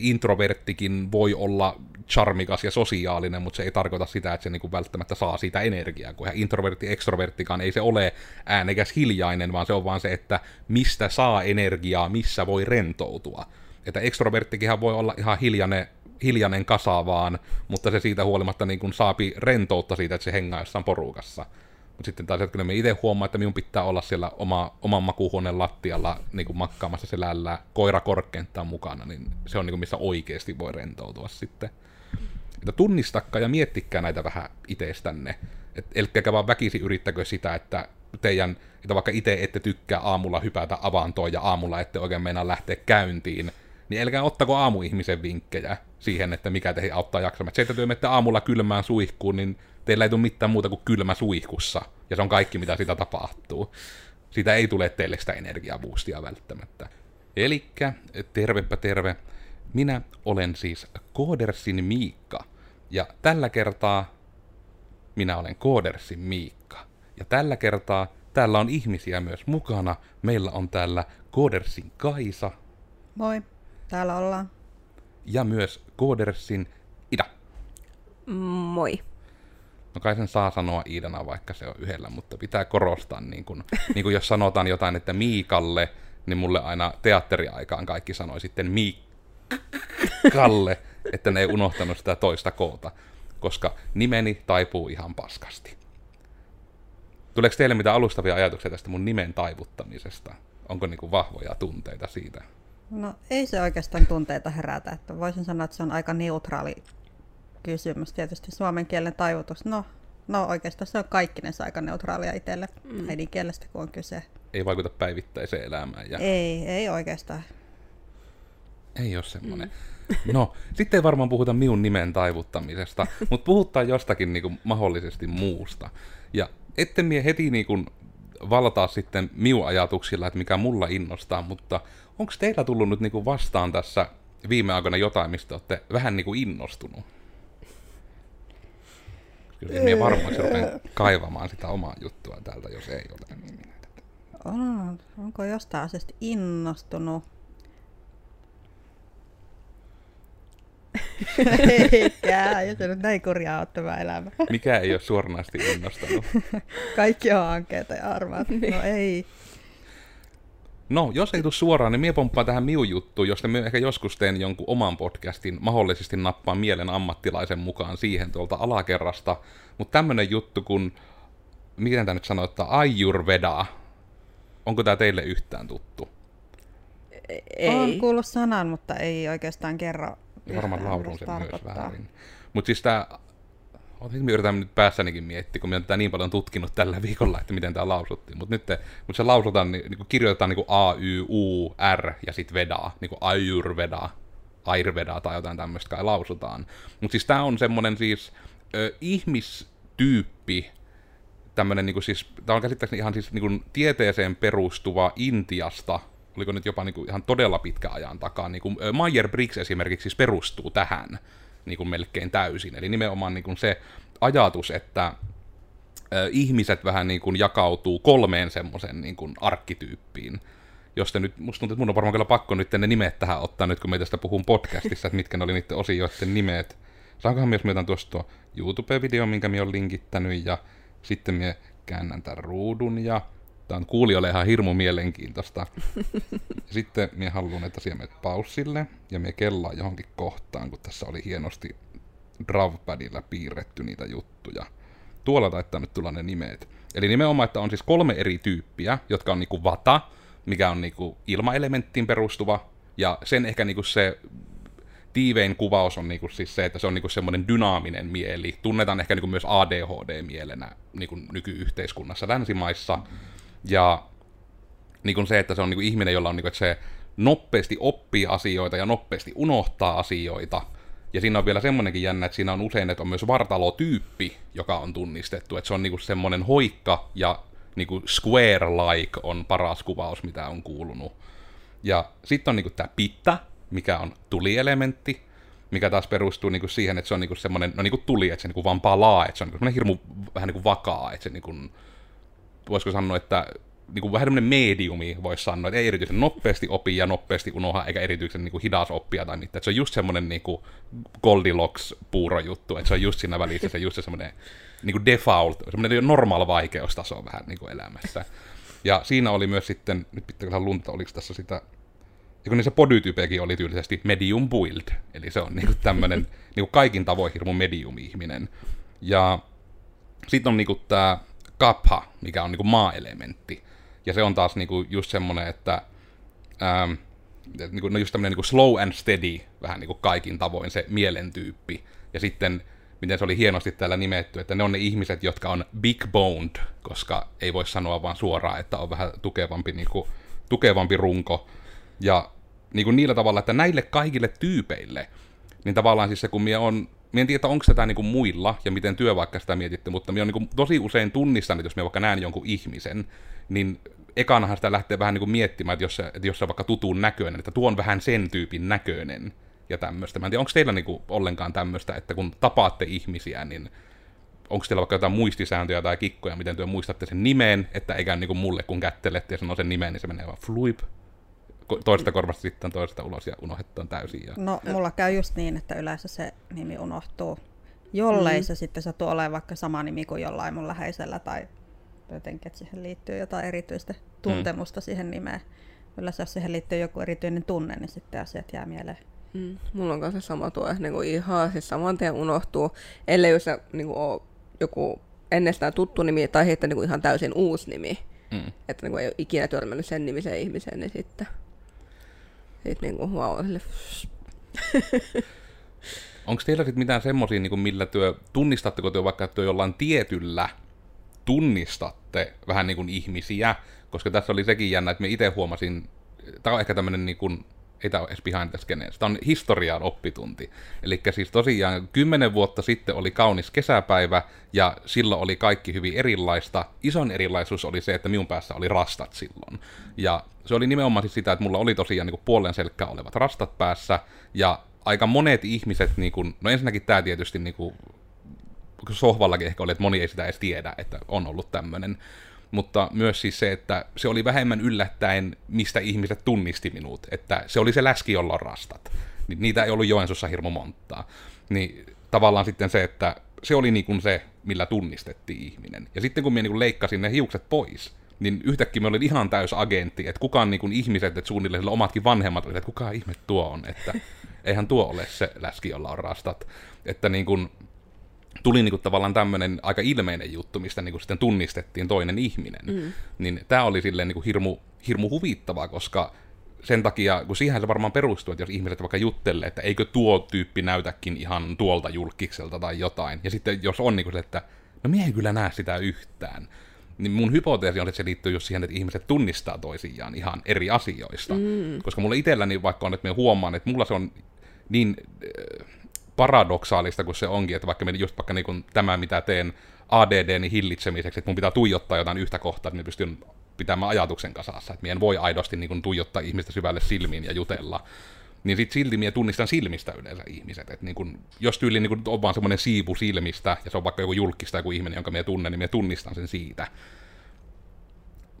introverttikin voi olla charmikas ja sosiaalinen, mutta se ei tarkoita sitä, että se niinku välttämättä saa siitä energiaa, kun introvertti, extroverttikaan ei se ole äänekäs hiljainen, vaan se on vaan se, että mistä saa energiaa, missä voi rentoutua. Että extroverttikinhan voi olla ihan hiljainen, hiljainen kasa vaan, mutta se siitä huolimatta niin kuin saapi rentoutta siitä, että se hengaa jossain porukassa. Mutta sitten taas, kyllä me itse huomaa, että minun pitää olla siellä oma, oman makuuhuoneen lattialla niin kuin makkaamassa selällä koira korkeintaan mukana, niin se on niin kuin missä oikeasti voi rentoutua sitten. Että tunnistakkaa ja miettikää näitä vähän itsestänne. Elkkäkä vaan väkisi yrittäkö sitä, että teidän, että vaikka itse ette tykkää aamulla hypätä avantoon ja aamulla ette oikein meinaa lähteä käyntiin, niin älkää ottako aamuihmisen vinkkejä siihen, että mikä teihin auttaa jaksamaan. Se, että työ aamulla kylmään suihkuun, niin teillä ei tule mitään muuta kuin kylmä suihkussa, ja se on kaikki, mitä sitä tapahtuu. Siitä ei tule teille sitä energiaboostia välttämättä. Elikkä, tervepä terve. Minä olen siis Koodersin Miikka, ja tällä kertaa minä olen Koodersin Miikka. Ja tällä kertaa täällä on ihmisiä myös mukana. Meillä on täällä Koodersin Kaisa. Moi, täällä ollaan. Ja myös Koodersin Ida. Moi. No kai sen saa sanoa Iidana, vaikka se on yhdellä, mutta pitää korostaa, niin kun, niin kun jos sanotaan jotain, että Miikalle, niin mulle aina teatteriaikaan kaikki sanoi sitten Miikalle, että ne ei unohtanut sitä toista koota, koska nimeni taipuu ihan paskasti. Tuleeko teille mitä alustavia ajatuksia tästä mun nimen taivuttamisesta? Onko niinku vahvoja tunteita siitä? No ei se oikeastaan tunteita herätä. Että voisin sanoa, että se on aika neutraali kysymys. Tietysti suomen kielen taivutus, no, no oikeastaan se on kaikkinensa aika neutraalia itselle mm. äidinkielestä, kun on kyse. Ei vaikuta päivittäiseen elämään. Ja... Ei, ei oikeastaan. Ei ole semmoinen. Mm. No, sitten ei varmaan puhuta minun nimen taivuttamisesta, mutta puhutaan jostakin niinku mahdollisesti muusta. Ja ette mie heti niinku valtaa sitten minun ajatuksilla, että mikä mulla innostaa, mutta onko teillä tullut nyt niinku vastaan tässä viime aikoina jotain, mistä olette vähän niinku innostunut? Kyllä minä varmaan rupean kaivamaan sitä omaa juttua täältä, jos ei ole. Niin minä on, onko jostain asiasta innostunut? Eikä, jos nyt näin kurjaa ole tämä elämä. Mikä ei ole suoranaisesti innostanut? Kaikki on hankkeita ja arvaat. No ei. No, jos ei tule suoraan, niin mie pomppaan tähän miu juttuun, josta me ehkä joskus teen jonkun oman podcastin, mahdollisesti nappaan mielen ammattilaisen mukaan siihen tuolta alakerrasta. Mutta tämmönen juttu kun, miten tämä nyt sanoo, että Ayurveda, onko tämä teille yhtään tuttu? Ei. Olen kuullut sanan, mutta ei oikeastaan kerro. Varmaan laulun sen myös väärin. Mutta siis tämä Mä yritän nyt päässänikin miettiä, kun mä tätä niin paljon tutkinut tällä viikolla, että miten tämä lausuttiin. Mutta nyt kun se lausutaan, niin, niin kirjoitetaan niin A, Y, U, R ja sitten Veda, niin kuin Ayurveda, Ayurveda tai jotain tämmöistä kai lausutaan. Mutta siis tämä on semmoinen siis ö, ihmistyyppi, tämmöinen niin siis, tämä on käsittääkseni ihan siis niin tieteeseen perustuva Intiasta, oliko nyt jopa niin kuin ihan todella pitkä ajan takaa, niin kuin Meyer-Briggs esimerkiksi siis perustuu tähän, niin kuin melkein täysin. Eli nimenomaan niin kuin se ajatus, että ihmiset vähän niin kuin jakautuu kolmeen semmoisen niin kuin arkkityyppiin. Jos te nyt, musta tuntuu, että mun on varmaan kyllä pakko nyt ne nimet tähän ottaa nyt, kun me tästä puhun podcastissa, että mitkä ne oli niiden osioiden nimet. Saankohan myös myötän tuosta tuo YouTube-video, minkä me on linkittänyt, ja sitten me käännän tämän ruudun, ja Tämä on kuulijoille ihan hirmu mielenkiintoista. Sitten minä haluan, että siellä paussille ja me kellaa johonkin kohtaan, kun tässä oli hienosti Dravpadilla piirretty niitä juttuja. Tuolla taittaa nyt tulla ne nimet. Eli nimenomaan, että on siis kolme eri tyyppiä, jotka on niinku vata, mikä on niinku ilmaelementtiin perustuva, ja sen ehkä niinku se tiivein kuvaus on niinku siis se, että se on niinku semmoinen dynaaminen mieli. Tunnetaan ehkä niinku myös ADHD-mielenä niinku nykyyhteiskunnassa länsimaissa. Mm-hmm ja niin kuin se, että se on niin kuin ihminen, jolla on niin kuin, että se nopeasti oppii asioita ja nopeasti unohtaa asioita. Ja siinä on vielä semmoinenkin jännä, että siinä on usein, että on myös vartalotyyppi, joka on tunnistettu. Että se on niinku semmoinen hoikka ja niinku square-like on paras kuvaus, mitä on kuulunut. Ja sitten on niinku tämä pitta, mikä on tulielementti, mikä taas perustuu niinku siihen, että se on niinku semmoinen, no niinku tuli, että se niinku vaan palaa, että se on niinku hirmu vähän niinku vakaa, että se niinku voisiko sanoa, että niin kuin vähän tämmöinen mediumi, voisi sanoa, että ei erityisen nopeasti opi ja nopeasti unoha, eikä erityisen niin kuin hidas oppia tai mitään. Että se on just semmoinen niin kuin Goldilocks-puuro juttu, että se on just siinä välissä se just se semmoinen niin kuin default, semmoinen normaal vaikeustaso vähän niin kuin elämässä. Ja siinä oli myös sitten, nyt pitää lunta, oliko tässä sitä, ja kun niin se podytypekin oli tyylisesti medium build, eli se on niin kuin tämmöinen niin kuin kaikin tavoin hirmu medium-ihminen. Ja sitten on niin kuin tämä kapha, mikä on niin kuin maa-elementti. Ja se on taas niin kuin just semmoinen, että ähm, niin kuin, no just tämmöinen niin kuin slow and steady, vähän niin kuin kaikin tavoin se mielentyyppi. Ja sitten miten se oli hienosti täällä nimetty, että ne on ne ihmiset, jotka on big boned, koska ei voi sanoa vaan suoraan, että on vähän tukevampi, niin kuin, tukevampi runko. Ja niin kuin niillä tavalla, että näille kaikille tyypeille, niin tavallaan siis se, kun minä on, minä en tiedä, onko tätä niin kuin muilla, ja miten työ vaikka sitä mietitte, mutta minä on niin kuin tosi usein tunnistanut, jos minä vaikka näen jonkun ihmisen, niin ekanahan sitä lähtee vähän niin kuin miettimään, että jos se, että jos se on vaikka tutun näköinen, että tuo on vähän sen tyypin näköinen, ja tämmöistä. Mä en tiedä, onko teillä niinku ollenkaan tämmöistä, että kun tapaatte ihmisiä, niin onko teillä vaikka jotain muistisääntöjä tai kikkoja, miten työ muistatte sen nimeen, että eikä niinku mulle kun kättelette ja sanoo sen nimeen, niin se menee vaan fluip toista korvasta sitten toista ulos ja unohdetaan täysin. Ja... No, mulla käy just niin, että yleensä se nimi unohtuu. Jollei mm. se sitten sattuu olemaan vaikka sama nimi kuin jollain mun läheisellä tai jotenkin, että siihen liittyy jotain erityistä tuntemusta mm. siihen nimeen. Yleensä jos siihen liittyy joku erityinen tunne, niin sitten asiat jää mieleen. Mm. Mulla on kanssa sama tuo, että niinku ihan siis saman tien unohtuu, ellei jos se niinku ole joku ennestään tuttu nimi tai sitten niinku ihan täysin uusi nimi. Mm. Että niinku ei ole ikinä törmännyt sen nimiseen ihmiseen, niin sitten sit niinku wow, sille... Onko teillä sitten mitään semmoisia, niin millä työ, tunnistatteko te vaikka, että jollain tietyllä tunnistatte vähän niin kuin ihmisiä, koska tässä oli sekin jännä, että me itse huomasin, tämä on ehkä tämmöinen niin kuin ei tämä ole edes behind the tämä on historian oppitunti. Eli siis tosiaan kymmenen vuotta sitten oli kaunis kesäpäivä, ja silloin oli kaikki hyvin erilaista. Ison erilaisuus oli se, että minun päässä oli rastat silloin. Ja se oli nimenomaan siis sitä, että mulla oli tosiaan niin puolen selkkää olevat rastat päässä, ja aika monet ihmiset, niin kuin, no ensinnäkin tämä tietysti niin kuin, sohvallakin ehkä oli, että moni ei sitä edes tiedä, että on ollut tämmöinen mutta myös siis se, että se oli vähemmän yllättäen, mistä ihmiset tunnisti minut, että se oli se läski, jolla on rastat. Niitä ei ollut Joensuussa hirmu montaa. Niin tavallaan sitten se, että se oli niin kuin se, millä tunnistettiin ihminen. Ja sitten kun minä niin leikkasin ne hiukset pois, niin yhtäkkiä me olin ihan täys agentti, että kukaan niin kuin ihmiset, että suunnilleen omatkin vanhemmat olivat, että kuka ihme tuo on, että eihän tuo ole se läski, jolla on rastat. Että niin kuin, tuli niinku tavallaan tämmöinen aika ilmeinen juttu, mistä niinku sitten tunnistettiin toinen ihminen. Mm. Niin tämä oli silleen niinku hirmu, hirmu huvittavaa, koska sen takia, kun siihen se varmaan perustuu, että jos ihmiset vaikka juttelee, että eikö tuo tyyppi näytäkin ihan tuolta julkikselta tai jotain, ja sitten jos on niin se, että no mie en kyllä näe sitä yhtään, niin mun hypoteesi on, että se liittyy just siihen, että ihmiset tunnistaa toisiaan ihan eri asioista. Mm. Koska mulla itselläni vaikka on, että me huomaan, että mulla se on niin äh, paradoksaalista kuin se onkin, että vaikka me just vaikka niin tämä, mitä teen ADDni hillitsemiseksi, että mun pitää tuijottaa jotain yhtä kohtaa, niin pystyn pitämään ajatuksen kasassa, että en voi aidosti niin kuin, tuijottaa ihmistä syvälle silmiin ja jutella, niin sit silti minä tunnistan silmistä yleensä ihmiset. Et niin kun, jos tyyli niin kun on vaan semmoinen siivu silmistä, ja se on vaikka joku julkista joku ihminen, jonka minä tunnen, niin minä tunnistan sen siitä.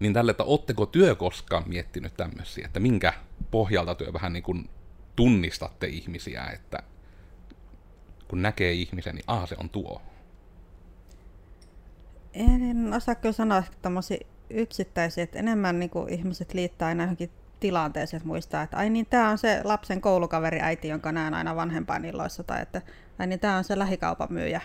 Niin tälle, että ootteko työ koskaan miettinyt tämmöisiä, että minkä pohjalta työ vähän niin kuin tunnistatte ihmisiä, että kun näkee ihmisen, niin aha, se on tuo. En osaa kyllä sanoa tämmöisiä yksittäisiä, että enemmän niin kuin ihmiset liittää aina johonkin tilanteeseen, että muistaa, että ai niin, tämä on se lapsen koulukaveri äiti, jonka näen aina vanhempaan illoissa, tai että ai niin, tämä on se lähikaupan myyjä.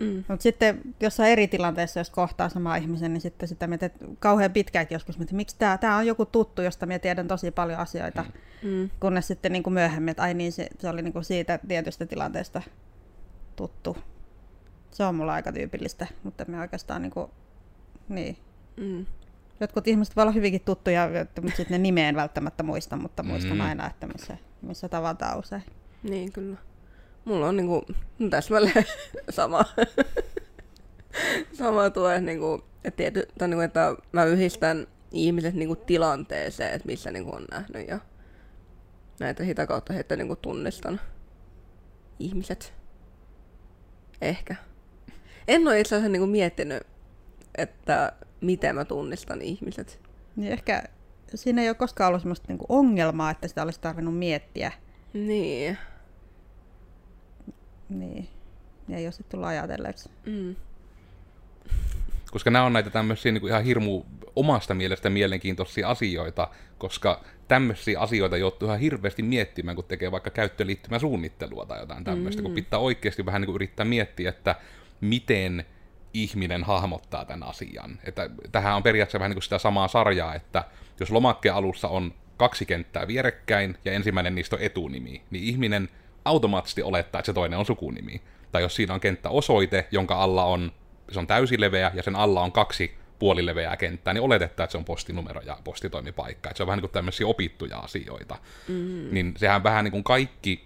Mm. Mutta sitten jossain eri tilanteessa, jos kohtaa sama ihmisen, niin sitten sitä mietit kauhean pitkäänkin joskus, että miksi tämä, tämä on joku tuttu, josta minä tiedän tosi paljon asioita, mm. kunnes sitten niin kuin myöhemmin, että ai niin, se, se oli niin kuin siitä tietystä tilanteesta tuttu. Se on mulla aika tyypillistä, mutta me oikeastaan niin kuin, niin. Mm. Jotkut ihmiset voi olla hyvinkin tuttuja, mutta sitten ne nimeen välttämättä muista, mutta muistan mm. aina, että missä, missä tavataan usein. Niin, kyllä. Mulla on niinku täsmälleen sama. sama tuo, niinku, että, tiety, tai niinku, että mä yhdistän ihmiset niinku tilanteeseen, että missä niinku on nähnyt ja näitä sitä kautta heitä niinku tunnistan ihmiset. Ehkä. En ole itse asiassa niinku miettinyt, että miten mä tunnistan ihmiset. Niin ehkä siinä ei ole koskaan ollut sellaista niin ongelmaa, että sitä olisi tarvinnut miettiä. Niin. Niin. Ja ei ole sitten tullut ajatelleeksi. Mm. Koska nämä on näitä tämmöisiä niin kuin ihan hirmu omasta mielestä mielenkiintoisia asioita, koska tämmöisiä asioita joutuu ihan hirveästi miettimään, kun tekee vaikka käyttöliittymän suunnittelua tai jotain tämmöistä, mm. kun pitää oikeasti vähän niin kuin yrittää miettiä, että miten ihminen hahmottaa tämän asian. Että tähän on periaatteessa vähän niin kuin sitä samaa sarjaa, että jos lomakkeen alussa on kaksi kenttää vierekkäin ja ensimmäinen niistä on etunimi, niin ihminen automaattisesti olettaa, että se toinen on sukunimi. Tai jos siinä on kenttäosoite, jonka alla on, se on täysileveä ja sen alla on kaksi puolileveää kenttää, niin oletetaan, että se on postinumero ja postitoimipaikka. Että se on vähän niin kuin tämmöisiä opittuja asioita. Mm. Niin sehän vähän niin kuin kaikki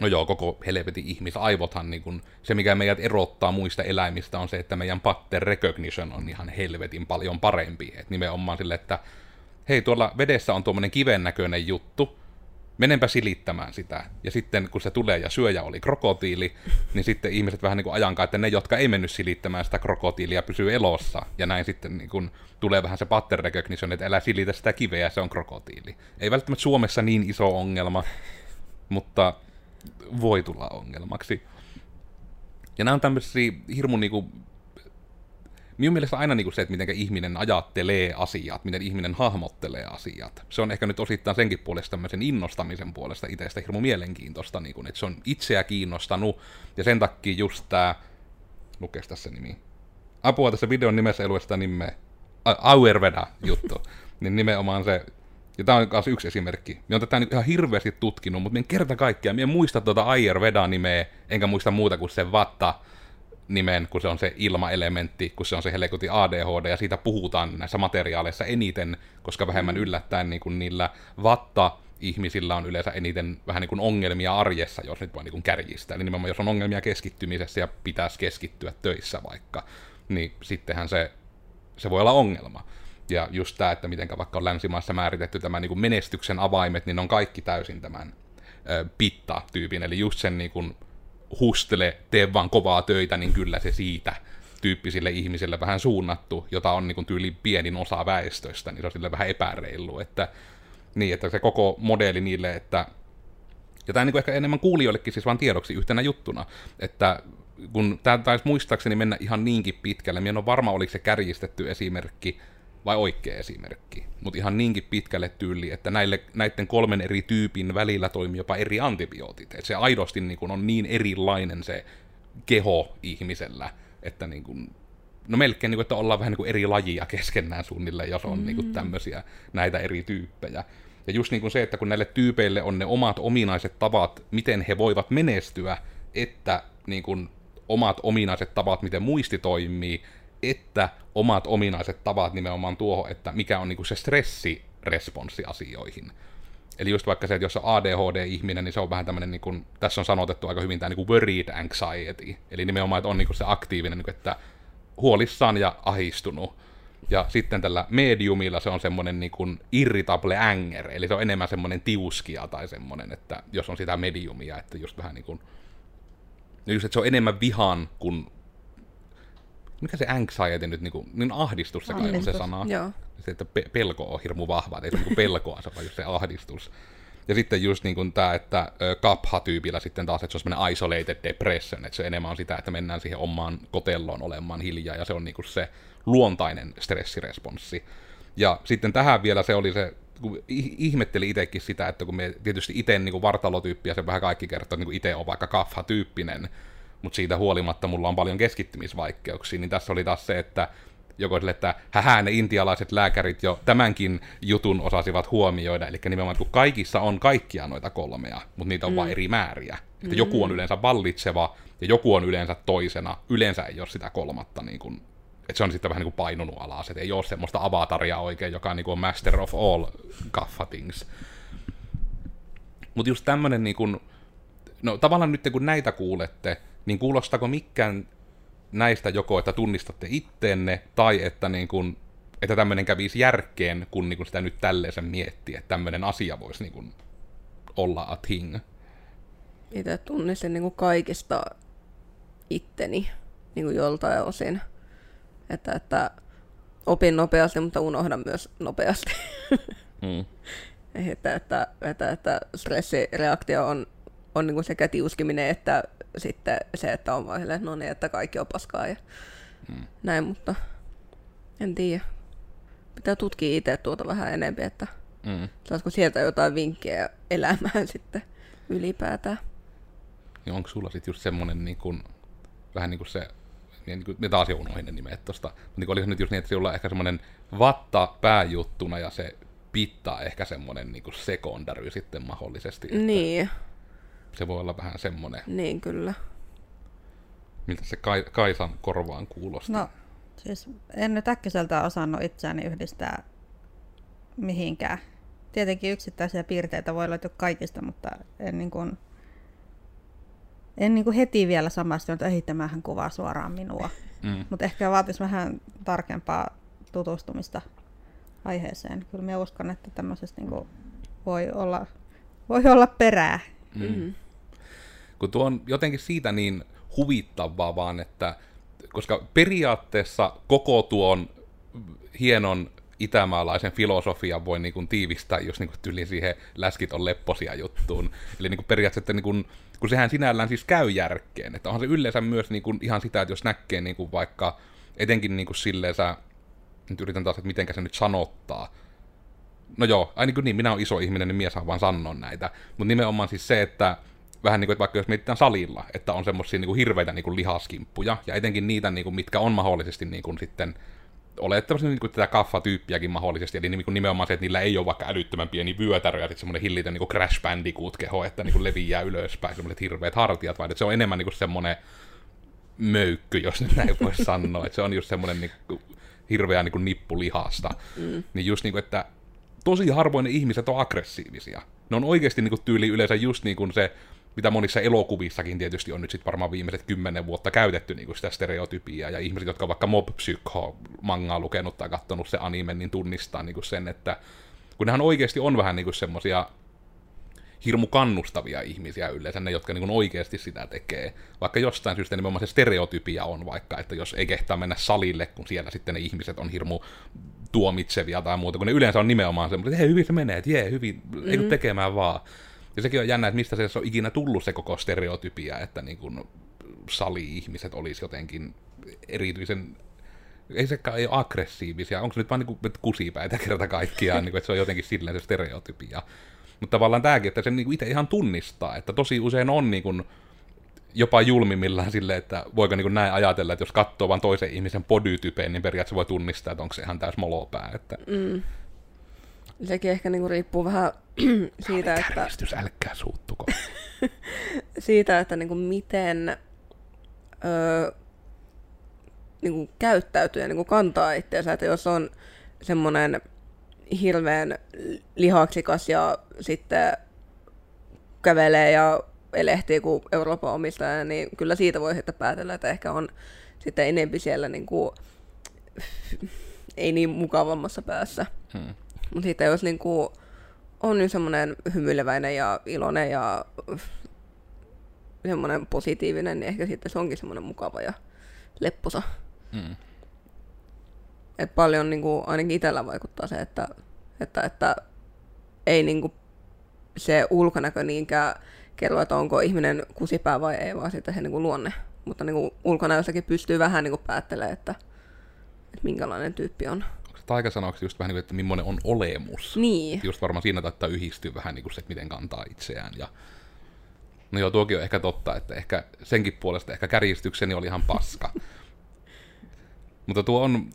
No joo, koko helvetin ihmisaivothan, niin kun, se mikä meidät erottaa muista eläimistä on se, että meidän pattern recognition on ihan helvetin paljon parempi. Et nimenomaan sille, että hei tuolla vedessä on tuommoinen kiven näköinen juttu, menenpä silittämään sitä. Ja sitten kun se tulee ja syöjä oli krokotiili, niin sitten ihmiset vähän niin kuin ajankaan, että ne, jotka ei mennyt silittämään sitä krokotiilia, pysyy elossa. Ja näin sitten niin kuin tulee vähän se pattern recognition, että älä silitä sitä kiveä, se on krokotiili. Ei välttämättä Suomessa niin iso ongelma, mutta voi tulla ongelmaksi. Ja nämä on tämmöisiä hirmu niinku, minun mielestä aina niinku se, että miten ihminen ajattelee asiat, miten ihminen hahmottelee asiat. Se on ehkä nyt osittain senkin puolesta tämmöisen innostamisen puolesta itsestä hirmu mielenkiintoista, niinku, että se on itseä kiinnostanut, ja sen takia just tämä, lukes tässä nimi, apua tässä videon nimessä ei lue sitä nimeä, Auerveda juttu, niin nimenomaan se ja tämä on myös yksi esimerkki. Minä olen tätä ihan hirveästi tutkinut, mutta minä en kerta kaikkiaan, minä en muista tuota Ayurveda-nimeä, enkä muista muuta kuin se Vatta nimen, kun se on se ilmaelementti, kun se on se helekutin ADHD, ja siitä puhutaan näissä materiaaleissa eniten, koska vähemmän yllättäen niin kuin niillä Vatta ihmisillä on yleensä eniten vähän niin kuin ongelmia arjessa, jos nyt voi niin kuin kärjistää. Eli nimenomaan jos on ongelmia keskittymisessä ja pitäisi keskittyä töissä vaikka, niin sittenhän se, se voi olla ongelma. Ja just tämä, että miten vaikka on länsimaissa määritetty tämä niin kuin menestyksen avaimet, niin on kaikki täysin tämän pitta-tyypin, eli just sen niin kuin, hustele, tee vaan kovaa töitä, niin kyllä se siitä tyyppisille ihmisille vähän suunnattu, jota on niin kuin, tyyli pienin osa väestöstä, niin se on sille vähän epäreilu, että, niin, että se koko modeli niille, että ja tämä niin ehkä enemmän kuulijoillekin siis vaan tiedoksi yhtenä juttuna, että kun tämä taisi muistaakseni mennä ihan niinkin pitkälle, minä en ole varma, oliko se kärjistetty esimerkki, vai oikea esimerkki. Mutta ihan niinkin pitkälle tyyli, että näille, näiden kolmen eri tyypin välillä toimii jopa eri antibiootit. Et se aidosti niin kun, on niin erilainen se keho ihmisellä, että niin kun, no melkein niin kun, että ollaan vähän niin kuin eri lajia keskenään suunnilleen, jos on mm. niin kun, tämmöisiä näitä eri tyyppejä. Ja just niin kuin se, että kun näille tyypeille on ne omat ominaiset tavat, miten he voivat menestyä, että niin kun, omat ominaiset tavat, miten muisti toimii, että omat ominaiset tavat nimenomaan tuohon, että mikä on niinku se stressiresponssi asioihin. Eli just vaikka se, että jos on ADHD-ihminen, niin se on vähän tämmöinen, niin tässä on sanotettu aika hyvin tämä niin worried anxiety. Eli nimenomaan, että on niin kuin se aktiivinen, niin kuin, että huolissaan ja ahistunut. Ja sitten tällä mediumilla se on semmoinen niin kuin irritable anger, eli se on enemmän semmoinen tiuskia tai semmoinen, että jos on sitä mediumia, että just vähän niin kuin, just, että se on enemmän vihan kuin mikä se anxiety nyt, niin, kuin, niin ahdistus se kai on se sana. Joo. Se, että pe- pelko on hirmu vahva, ei se niin pelkoa, se on just se ahdistus. Ja sitten just niin kuin tämä, että kapha-tyypillä sitten taas, että se on semmoinen isolated depression, että se enemmän on sitä, että mennään siihen omaan kotelloon olemaan hiljaa, ja se on niin kuin se luontainen stressiresponssi. Ja sitten tähän vielä se oli se, kun ihmetteli itsekin sitä, että kun me tietysti itse niin vartalotyyppi ja se vähän kaikki kertoo, että niin itse on vaikka kaffa-tyyppinen, mutta siitä huolimatta mulla on paljon keskittymisvaikeuksia, niin tässä oli taas se, että joko sille, että hähä, ne intialaiset lääkärit jo tämänkin jutun osasivat huomioida, eli nimenomaan kun kaikissa on kaikkia noita kolmea, mutta niitä on mm. vain eri määriä. Että mm. joku on yleensä vallitseva ja joku on yleensä toisena, yleensä ei ole sitä kolmatta niin kuin, että se on sitten vähän niin kuin painunut alas, että ei ole semmoista avataria oikein, joka niin kuin on master of all kaffa things. Mutta just tämmöinen niin kuin, no tavallaan nyt kun näitä kuulette, niin kuulostako mikään näistä joko, että tunnistatte itteenne, tai että, niin kun, että tämmöinen kävisi järkeen, kun niin kun sitä nyt tälleen miettii, että tämmöinen asia voisi niin kun olla a thing? Itse tunnistin niin kaikista itteni niin kuin joltain osin. Että, että opin nopeasti, mutta unohdan myös nopeasti. Mm. että, että, että, että stressireaktio on, on niin kuin sekä tiuskiminen että sitten se, että on vaan silleen, no niin, että kaikki on paskaa ja mm. näin, mutta en tiedä. Pitää tutkia itse tuota vähän enemmän, että mm. saisiko sieltä jotain vinkkejä elämään sitten ylipäätään. Niin onko sulla sitten just semmoinen niin kuin, vähän niin kuin se, niin kuin, me taas jo unohdin ne nimet tosta, mutta niin olisi nyt just niin, että sulla on ehkä semmoinen vatta pääjuttuna ja se pittaa ehkä semmoinen niin sekondary sitten mahdollisesti. Niin. Se voi olla vähän semmoinen. Niin, kyllä. Miltä se Kai- Kaisan korvaan kuulosti? No, siis en nyt äkkiseltä osannut itseäni yhdistää mihinkään. Tietenkin yksittäisiä piirteitä voi löytyä kaikista, mutta en, niin kuin, en niin kuin heti vielä samastunut, että ei tämähän kuvaa suoraan minua. Mm. Mutta ehkä vaatisi vähän tarkempaa tutustumista aiheeseen. Kyllä minä uskon, että tämmöisestä niin kuin voi, olla, voi olla perää. Mm-hmm. Kun tuo on jotenkin siitä niin huvittavaa vaan, että koska periaatteessa koko tuon hienon itämaalaisen filosofian voi niin kuin tiivistää, jos niin kuin tyli siihen läskit on lepposia juttuun. Eli niin kuin periaatteessa, että niin kuin, kun sehän sinällään siis käy järkeen. Että onhan se yleensä myös niin kuin ihan sitä, että jos näkee niin kuin vaikka etenkin niin kuin silleensä nyt yritän taas, että miten se nyt sanottaa. No joo, ainakin niin, minä olen iso ihminen, niin mies vaan sanoa näitä. Mutta nimenomaan siis se, että vähän niin kuin, että vaikka jos mietitään salilla, että on semmoisia niin kuin hirveitä niin kuin lihaskimppuja, ja etenkin niitä, niin kuin, mitkä on mahdollisesti niin kuin sitten olettavasti niin kuin tätä kaffatyyppiäkin mahdollisesti, eli niin kuin nimenomaan se, että niillä ei ole vaikka älyttömän pieni vyötärö ja sitten semmoinen hillitön niin kuin Crash Bandicoot-keho, että niin kuin leviää ylöspäin, semmoiset hirveät hartiat, vaan että se on enemmän niin kuin semmoinen möykky, jos nyt näin voi sanoa, että se on just semmoinen niin kuin, hirveää niin kuin nippulihasta. Mm. Niin just niin kuin, että tosi harvoin ne ihmiset on aggressiivisia. Ne on oikeasti niin kuin tyyli yleensä just niin kuin se, mitä monissa elokuvissakin tietysti on nyt sitten varmaan viimeiset kymmenen vuotta käytetty niin kuin sitä stereotypiaa, ja ihmiset, jotka on vaikka Mob Psycho mangaa lukenut tai katsonut se anime, niin tunnistaa niin kuin sen, että kun nehän oikeasti on vähän niin kuin semmosia hirmu kannustavia ihmisiä yleensä, ne, jotka niin oikeasti sitä tekee. Vaikka jostain syystä nimenomaan se stereotypia on vaikka, että jos ei kehtaa mennä salille, kun siellä sitten ne ihmiset on hirmu tuomitsevia tai muuta, kun ne yleensä on nimenomaan semmoinen, että hei, hyvin se menee, että jee, hyvin, mm-hmm. ei tekemään vaan. Ja sekin on jännä, että mistä se on ikinä tullut se koko stereotypia, että niin kuin sali-ihmiset olisi jotenkin erityisen ei sekään ei ole aggressiivisia, onko se nyt vaan niin kuin, kusipäitä kerta kaikkiaan, niin kuin, että se on jotenkin silleen se stereotypia. Mutta tavallaan tämäkin, että sen niin itse ihan tunnistaa, että tosi usein on niin kuin, jopa julmimmillaan silleen, että voiko niin näin ajatella, että jos katsoo vain toisen ihmisen bodytypeen, niin periaatteessa voi tunnistaa, että onko se ihan täys molopää. Että... Mm. Sekin ehkä niin kuin riippuu vähän siitä, että... Kärjistys, älkää suuttuko. siitä, että niin kuin miten öö, niin kuin käyttäytyy ja niin kuin kantaa itseänsä, että jos on semmoinen hirveän lihaksikas ja sitten kävelee ja elehtii kuin Euroopan omistaja, niin kyllä siitä voi sitten päätellä, että ehkä on sitten enempi siellä niin kuin, ei niin mukavammassa päässä. Hmm. Mutta sitten jos niin kuin, on niin semmoinen hymyileväinen ja iloinen ja semmoinen positiivinen, niin ehkä sitten se onkin semmoinen mukava ja lepposa. Hmm. Et paljon niin kuin, ainakin itsellä vaikuttaa se, että, että, että ei niin kuin, se ulkonäkö niinkään kerro, että onko ihminen kusipää vai ei, vaan sitten se niin kuin luonne. Mutta niin kuin ulkonäössäkin pystyy vähän niin kuin päättelemään, että, että minkälainen tyyppi on. Onko taikasanaksi just vähän niin kuin, että millainen on olemus? Niin. Just varmaan siinä taittaa yhdistyä vähän niin kuin se, että miten kantaa itseään. Ja... No joo, tuokin on ehkä totta, että ehkä senkin puolesta ehkä kärjistykseni oli ihan paska. Mutta tuo on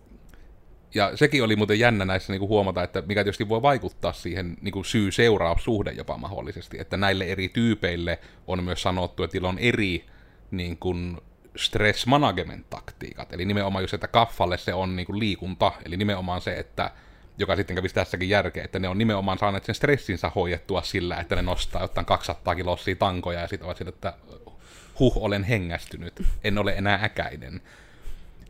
ja sekin oli muuten jännä näissä niin kuin huomata, että mikä tietysti voi vaikuttaa siihen niin kuin syy-seuraussuhde jopa mahdollisesti, että näille eri tyypeille on myös sanottu, että niillä on eri niin kuin stress management taktiikat, eli nimenomaan just, että kaffalle se on niin kuin liikunta, eli nimenomaan se, että joka sitten kävisi tässäkin järkeä, että ne on nimenomaan saaneet sen stressinsä hoidettua sillä, että ne nostaa jotain 200 kilossia tankoja ja sitten ovat sillä, että huh, olen hengästynyt, en ole enää äkäinen.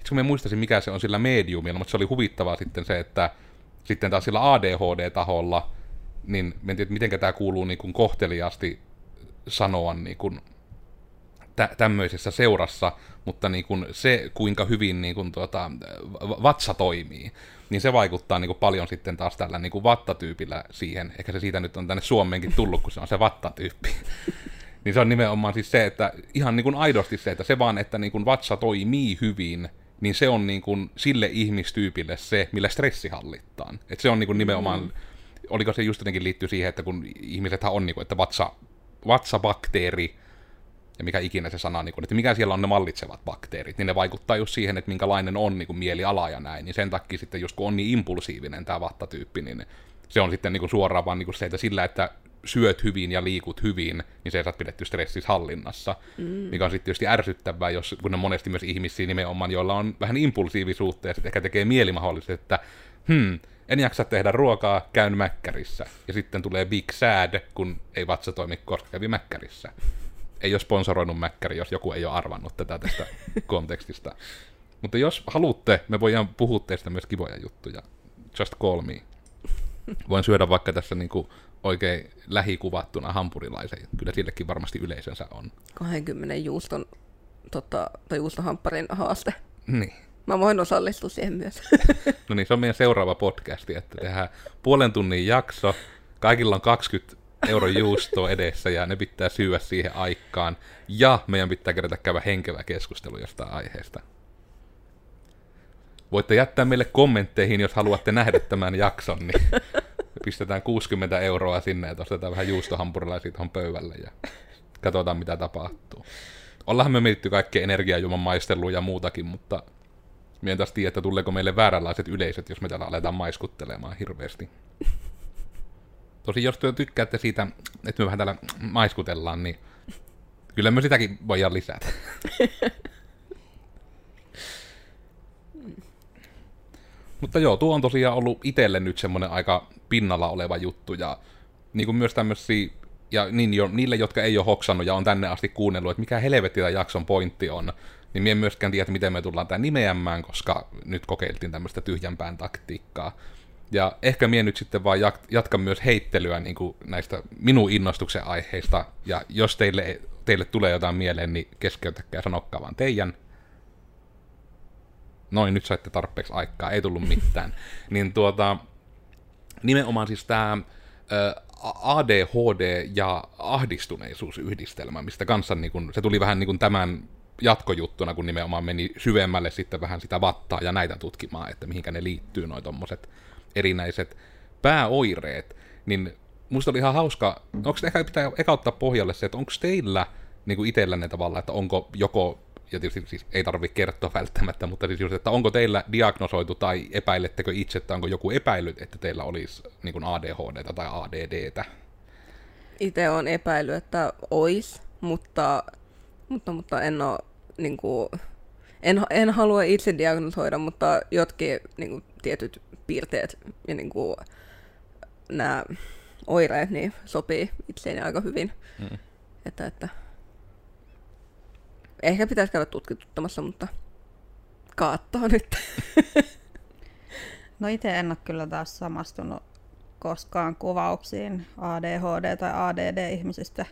Kun mä muistasin, mikä se on sillä mediumilla, mutta se oli huvittavaa sitten se, että sitten taas sillä ADHD-taholla, niin en tiedä, miten tämä kuuluu niin kuin kohteliaasti sanoa niin kuin tä- tämmöisessä seurassa, mutta niin kuin se, kuinka hyvin niin kuin tuota, vatsa toimii, niin se vaikuttaa niin kuin paljon sitten taas tällä niin kuin vattatyypillä siihen. Ehkä se siitä nyt on tänne Suomeenkin tullut, kun se on se vattatyyppi. niin se on nimenomaan siis se, että ihan niin kuin aidosti se, että se vaan, että niin kuin vatsa toimii hyvin, niin se on niin kuin sille ihmistyypille se, millä stressi hallittaan. että se on niin kuin nimenomaan, mm. oliko se just jotenkin liittyy siihen, että kun ihmisethän on niin kuin, että vatsa, vatsabakteeri, ja mikä ikinä se sana, niin kuin, että mikä siellä on ne mallitsevat bakteerit, niin ne vaikuttaa just siihen, että minkälainen on niin kuin mieliala ja näin, niin sen takia sitten just kun on niin impulsiivinen tämä vattatyyppi, niin se on sitten niin kuin suoraan vaan niin kuin se, että sillä, että syöt hyvin ja liikut hyvin, niin se saat pidetty stressissä hallinnassa, mm. mikä on sitten tietysti ärsyttävää, jos, kun on monesti myös ihmisiä nimenomaan, joilla on vähän impulsiivisuutta ja sitten ehkä tekee mieli mahdollisesti, että hmm, en jaksa tehdä ruokaa, käyn mäkkärissä. Ja sitten tulee big sad, kun ei vatsa toimi, koska kävi mäkkärissä ei ole sponsoroinut Mäkkäri, jos joku ei ole arvannut tätä tästä kontekstista. Mutta jos haluatte, me voidaan puhua teistä myös kivoja juttuja. Just call me. Voin syödä vaikka tässä niinku oikein lähikuvattuna hampurilaisen. Kyllä sillekin varmasti yleisönsä on. 20 juuston, tota, tai juustohampparin haaste. Niin. Mä voin osallistua siihen myös. no niin, se on meidän seuraava podcasti, että tehdään puolen tunnin jakso. Kaikilla on 20 euron juustoa edessä ja ne pitää syödä siihen aikaan. Ja meidän pitää kerätä käydä henkevä keskustelu jostain aiheesta. Voitte jättää meille kommentteihin, jos haluatte nähdä tämän jakson, niin pistetään 60 euroa sinne ja ostetaan vähän juustohampurilaisia tuohon pöydälle ja katsotaan mitä tapahtuu. Ollaan me mietitty kaikkea energiajuoman maistelua ja muutakin, mutta Mien taas tiedä, että tuleeko meille vääränlaiset yleisöt, jos me täällä aletaan maiskuttelemaan hirveästi. Tosi jos te tykkäätte siitä, että me vähän täällä maiskutellaan, niin kyllä me sitäkin voidaan lisätä. Mutta joo, tuo on tosiaan ollut itselle nyt semmoinen aika pinnalla oleva juttu, ja niin kuin myös tämmöisiä, ja niin jo, niille, jotka ei ole hoksannut ja on tänne asti kuunnellut, että mikä helvetti tämä jakson pointti on, niin minä en myöskään tiedä, miten me tullaan tämä nimeämään, koska nyt kokeiltiin tämmöistä tyhjänpään taktiikkaa. Ja ehkä mie nyt sitten vaan jatkan myös heittelyä niin kuin näistä minun innostuksen aiheista. Ja jos teille, teille tulee jotain mieleen, niin keskeytäkää sanokkaa vaan teidän. Noin, nyt saitte tarpeeksi aikaa, ei tullut mitään. niin tuota, nimenomaan siis tämä ADHD ja ahdistuneisuusyhdistelmä, mistä kanssa niin kun, se tuli vähän niin kuin tämän jatkojuttuna, kun nimenomaan meni syvemmälle sitten vähän sitä vattaa ja näitä tutkimaan, että mihinkä ne liittyy, noin tommoset erinäiset pääoireet, niin musta oli ihan hauska, onko ehkä pitää eka ottaa pohjalle se, että onko teillä niin kuin itsellänne tavalla, että onko joko, ja tietysti siis ei tarvitse kertoa välttämättä, mutta siis just, että onko teillä diagnosoitu tai epäilettekö itse, että onko joku epäillyt, että teillä olisi niin kuin ADHD tai ADDtä? Itse on epäillyt, että ois, mutta, mutta, mutta en ole niin kuin, en, en halua itse diagnosoida, mutta jotkin niin kuin, tietyt piirteet ja niin kuin, nämä oireet niin sopii itseeni aika hyvin. Mm. Että, että ehkä pitäisi käydä tutkituttamassa, mutta kaattaa nyt. no itse en ole kyllä taas samastunut koskaan kuvauksiin ADHD- tai ADD-ihmisistä,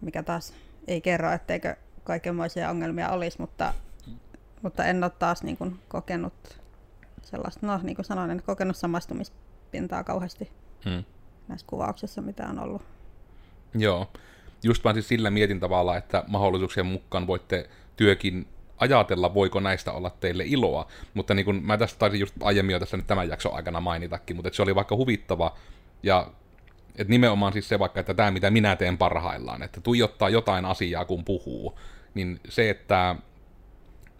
mikä taas ei kerro, etteikö kaikenmoisia ongelmia olisi, mutta, mutta en ole taas niin kuin, kokenut sellaista, no niin kuin sanoin, en kokenut samastumispintaa kauheasti hmm. näissä kuvauksissa, mitä on ollut. Joo, just vaan siis sillä mietin tavalla, että mahdollisuuksien mukaan voitte työkin ajatella, voiko näistä olla teille iloa, mutta niin kuin mä tästä taisin just aiemmin jo tässä nyt tämän jakson aikana mainitakin, mutta se oli vaikka huvittava, ja et nimenomaan siis se vaikka, että tämä mitä minä teen parhaillaan, että tuijottaa jotain asiaa kun puhuu, niin se, että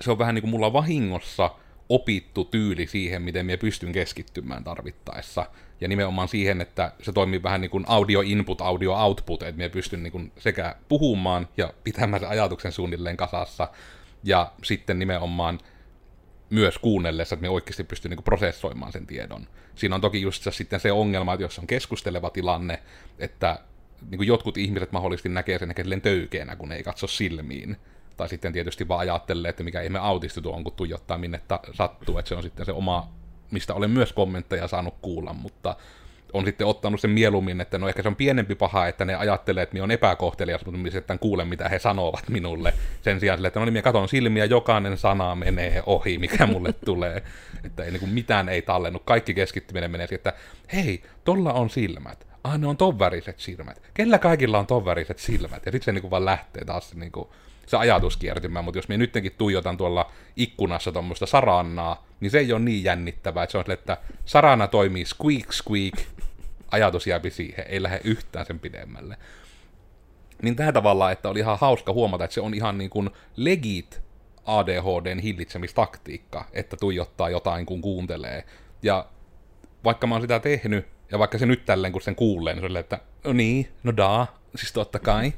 se on vähän niin kuin mulla vahingossa opittu tyyli siihen, miten minä pystyn keskittymään tarvittaessa. Ja nimenomaan siihen, että se toimii vähän niin kuin audio input, audio output, että minä pystyn niin kuin sekä puhumaan ja pitämään sen ajatuksen suunnilleen kasassa, ja sitten nimenomaan myös kuunnellessa, että me oikeasti pystyy niin prosessoimaan sen tiedon. Siinä on toki just sitten se ongelma, että jos on keskusteleva tilanne, että niin kuin jotkut ihmiset mahdollisesti näkee sen ehkä töykeänä, kun ei katso silmiin. Tai sitten tietysti vaan ajattelee, että mikä ihme autisti tuo on, kun tuijottaa minne ta- sattuu, että se on sitten se oma, mistä olen myös kommentteja saanut kuulla, mutta on sitten ottanut sen mieluummin, että no ehkä se on pienempi paha, että ne ajattelee, että minä on epäkohtelias, mutta minä sitten kuulen, mitä he sanovat minulle. Sen sijaan sille, että no niin, minä katson silmiä, jokainen sana menee ohi, mikä mulle tulee. Että ei, niin kuin mitään ei tallennu, kaikki keskittyminen menee siihen, että hei, tolla on silmät. Ah, ne on ton väriset silmät. Kellä kaikilla on ton väriset silmät? Ja sitten se niin kuin vaan lähtee taas niin kuin, se ajatus kiertymään, mutta jos minä nytkin tuijotan tuolla ikkunassa tuommoista sarannaa, niin se ei ole niin jännittävää, että se on sille, että sarana toimii squeak squeak, ajatus jääpi siihen, ei lähde yhtään sen pidemmälle. Niin tähän tavallaan, että oli ihan hauska huomata, että se on ihan niin kuin legit ADHDn hillitsemistaktiikka, että tuijottaa jotain, kun kuuntelee. Ja vaikka mä oon sitä tehnyt, ja vaikka se nyt tälleen, kun sen kuulee, niin se on että no niin, no daa, siis totta kai.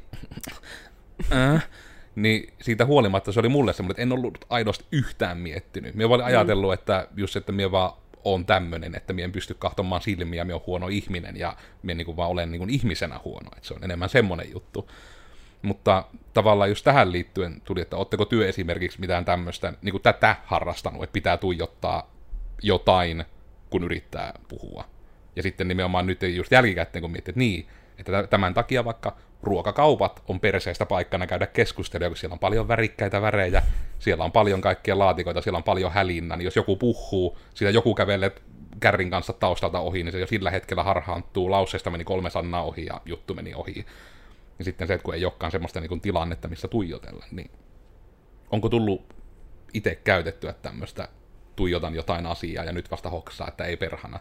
äh, niin siitä huolimatta se oli mulle semmoinen, että en ollut aidosti yhtään miettinyt. Mä olin mm. ajatellut, että just, että mä vaan on tämmöinen, että minä en pysty kahtomaan silmiä, minä olen huono ihminen ja minä niin kuin vaan olen niin kuin ihmisenä huono, että se on enemmän semmoinen juttu. Mutta tavallaan just tähän liittyen tuli, että oletteko työ esimerkiksi mitään tämmöistä, niin kuin tätä harrastanut, että pitää tuijottaa jotain, kun yrittää puhua. Ja sitten nimenomaan nyt just jälkikäteen, kun miettii, että niin, että tämän takia vaikka ruokakaupat on perseestä paikkana käydä keskustelua, kun siellä on paljon värikkäitä värejä, siellä on paljon kaikkia laatikoita, siellä on paljon hälinnä, niin jos joku puhuu, siellä joku kävelee kärrin kanssa taustalta ohi, niin se jo sillä hetkellä harhaantuu, lauseesta meni kolme sanaa ohi ja juttu meni ohi. Ja sitten se, että kun ei olekaan semmoista niin tilannetta, missä tuijotella, niin onko tullut itse käytettyä tämmöistä tuijotan jotain asiaa ja nyt vasta hoksaa, että ei perhana?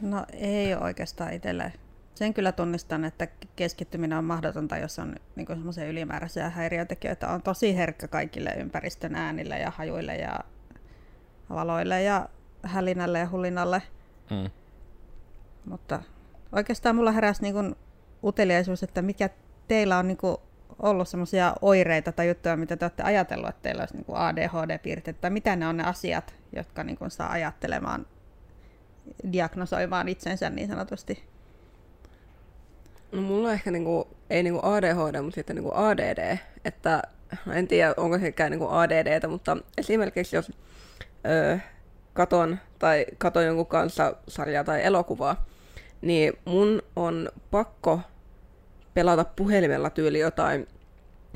No ei oikeastaan itselle sen kyllä tunnistan, että keskittyminen on mahdotonta, jos on niin semmoisia ylimääräisiä häiriötekijöitä. On tosi herkkä kaikille ympäristön äänille ja hajuille ja valoille ja hälinälle ja hulinalle. Mm. Mutta oikeastaan mulla heräsi niin kuin uteliaisuus, että mikä teillä on niin kuin ollut semmoisia oireita tai juttuja, mitä te olette ajatellut, että teillä olisi niin kuin ADHD-piirteet, tai mitä ne on ne asiat, jotka niin kuin saa ajattelemaan, diagnosoimaan itsensä niin sanotusti? No mulla on ehkä niinku, ei niinku ADHD, mutta sitten niinku ADD, että en tiedä onko sekään niinku ADDtä, mutta esimerkiksi jos öö, katon tai katon jonkun kanssa sarjaa tai elokuvaa, niin mun on pakko pelata puhelimella tyyli jotain,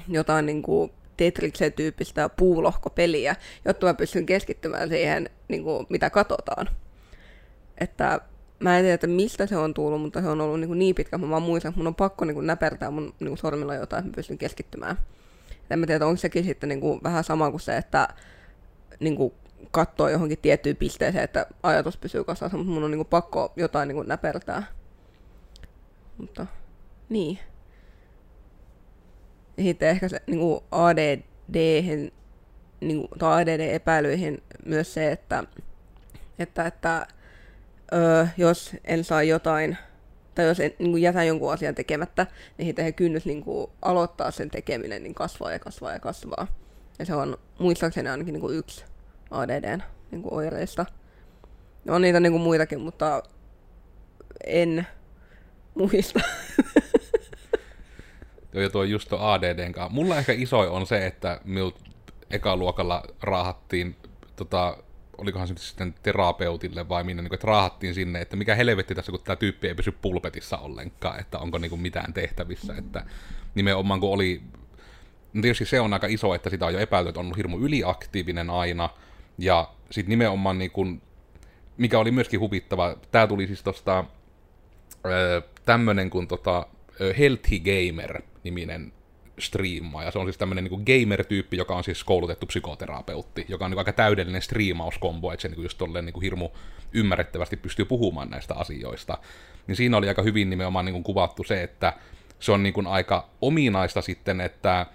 jotain niinku Tetriksen tyyppistä puulohkopeliä, jotta mä pystyn keskittymään siihen, niin kuin, mitä katsotaan. Että mä en tiedä, että mistä se on tullut, mutta se on ollut niin, niin pitkä, että mä vaan muistan, että mun on pakko niin kuin näpertää mun niin kuin sormilla jotain, että mä pystyn keskittymään. Et en mä tiedä, onko sekin sitten niin kuin vähän sama kuin se, että niin kuin katsoo johonkin tiettyyn pisteeseen, että ajatus pysyy kasassa, mutta mun on niin kuin pakko jotain niin kuin näpertää. Mutta niin. Ja sitten ehkä se niin kuin ADD, niin kuin, tai ADD-epäilyihin myös se, että, että, että öö, jos en saa jotain, tai jos en, niin jätän jonkun asian tekemättä, niin sitten kynnys niin kuin, aloittaa sen tekeminen niin kasvaa ja kasvaa ja kasvaa. Ja se on muistaakseni ainakin niin kuin yksi ADDn niin kuin oireista. On niitä niin kuin muitakin, mutta en muista. Joo, ja tuo just tuo ADDn kanssa. Mulla ehkä isoin on se, että minut ekaluokalla raahattiin tota, olikohan se sitten terapeutille vai minne, niin kuin, että raahattiin sinne, että mikä helvetti tässä, kun tämä tyyppi ei pysy pulpetissa ollenkaan, että onko niin kuin mitään tehtävissä, että nimenomaan kun oli, no tietysti se on aika iso, että sitä on jo epäilty, että on ollut hirmu yliaktiivinen aina, ja sitten nimenomaan niin kuin, mikä oli myöskin huvittava, tämä tuli siis tuosta tämmöinen kuin tota, Healthy Gamer-niminen striimaa, se on siis tämmöinen niin gamer-tyyppi, joka on siis koulutettu psykoterapeutti, joka on niin aika täydellinen striimauskombo, että se niin just tolleen niin hirmu ymmärrettävästi pystyy puhumaan näistä asioista. Niin siinä oli aika hyvin nimenomaan niin kuvattu se, että se on niin aika ominaista sitten, että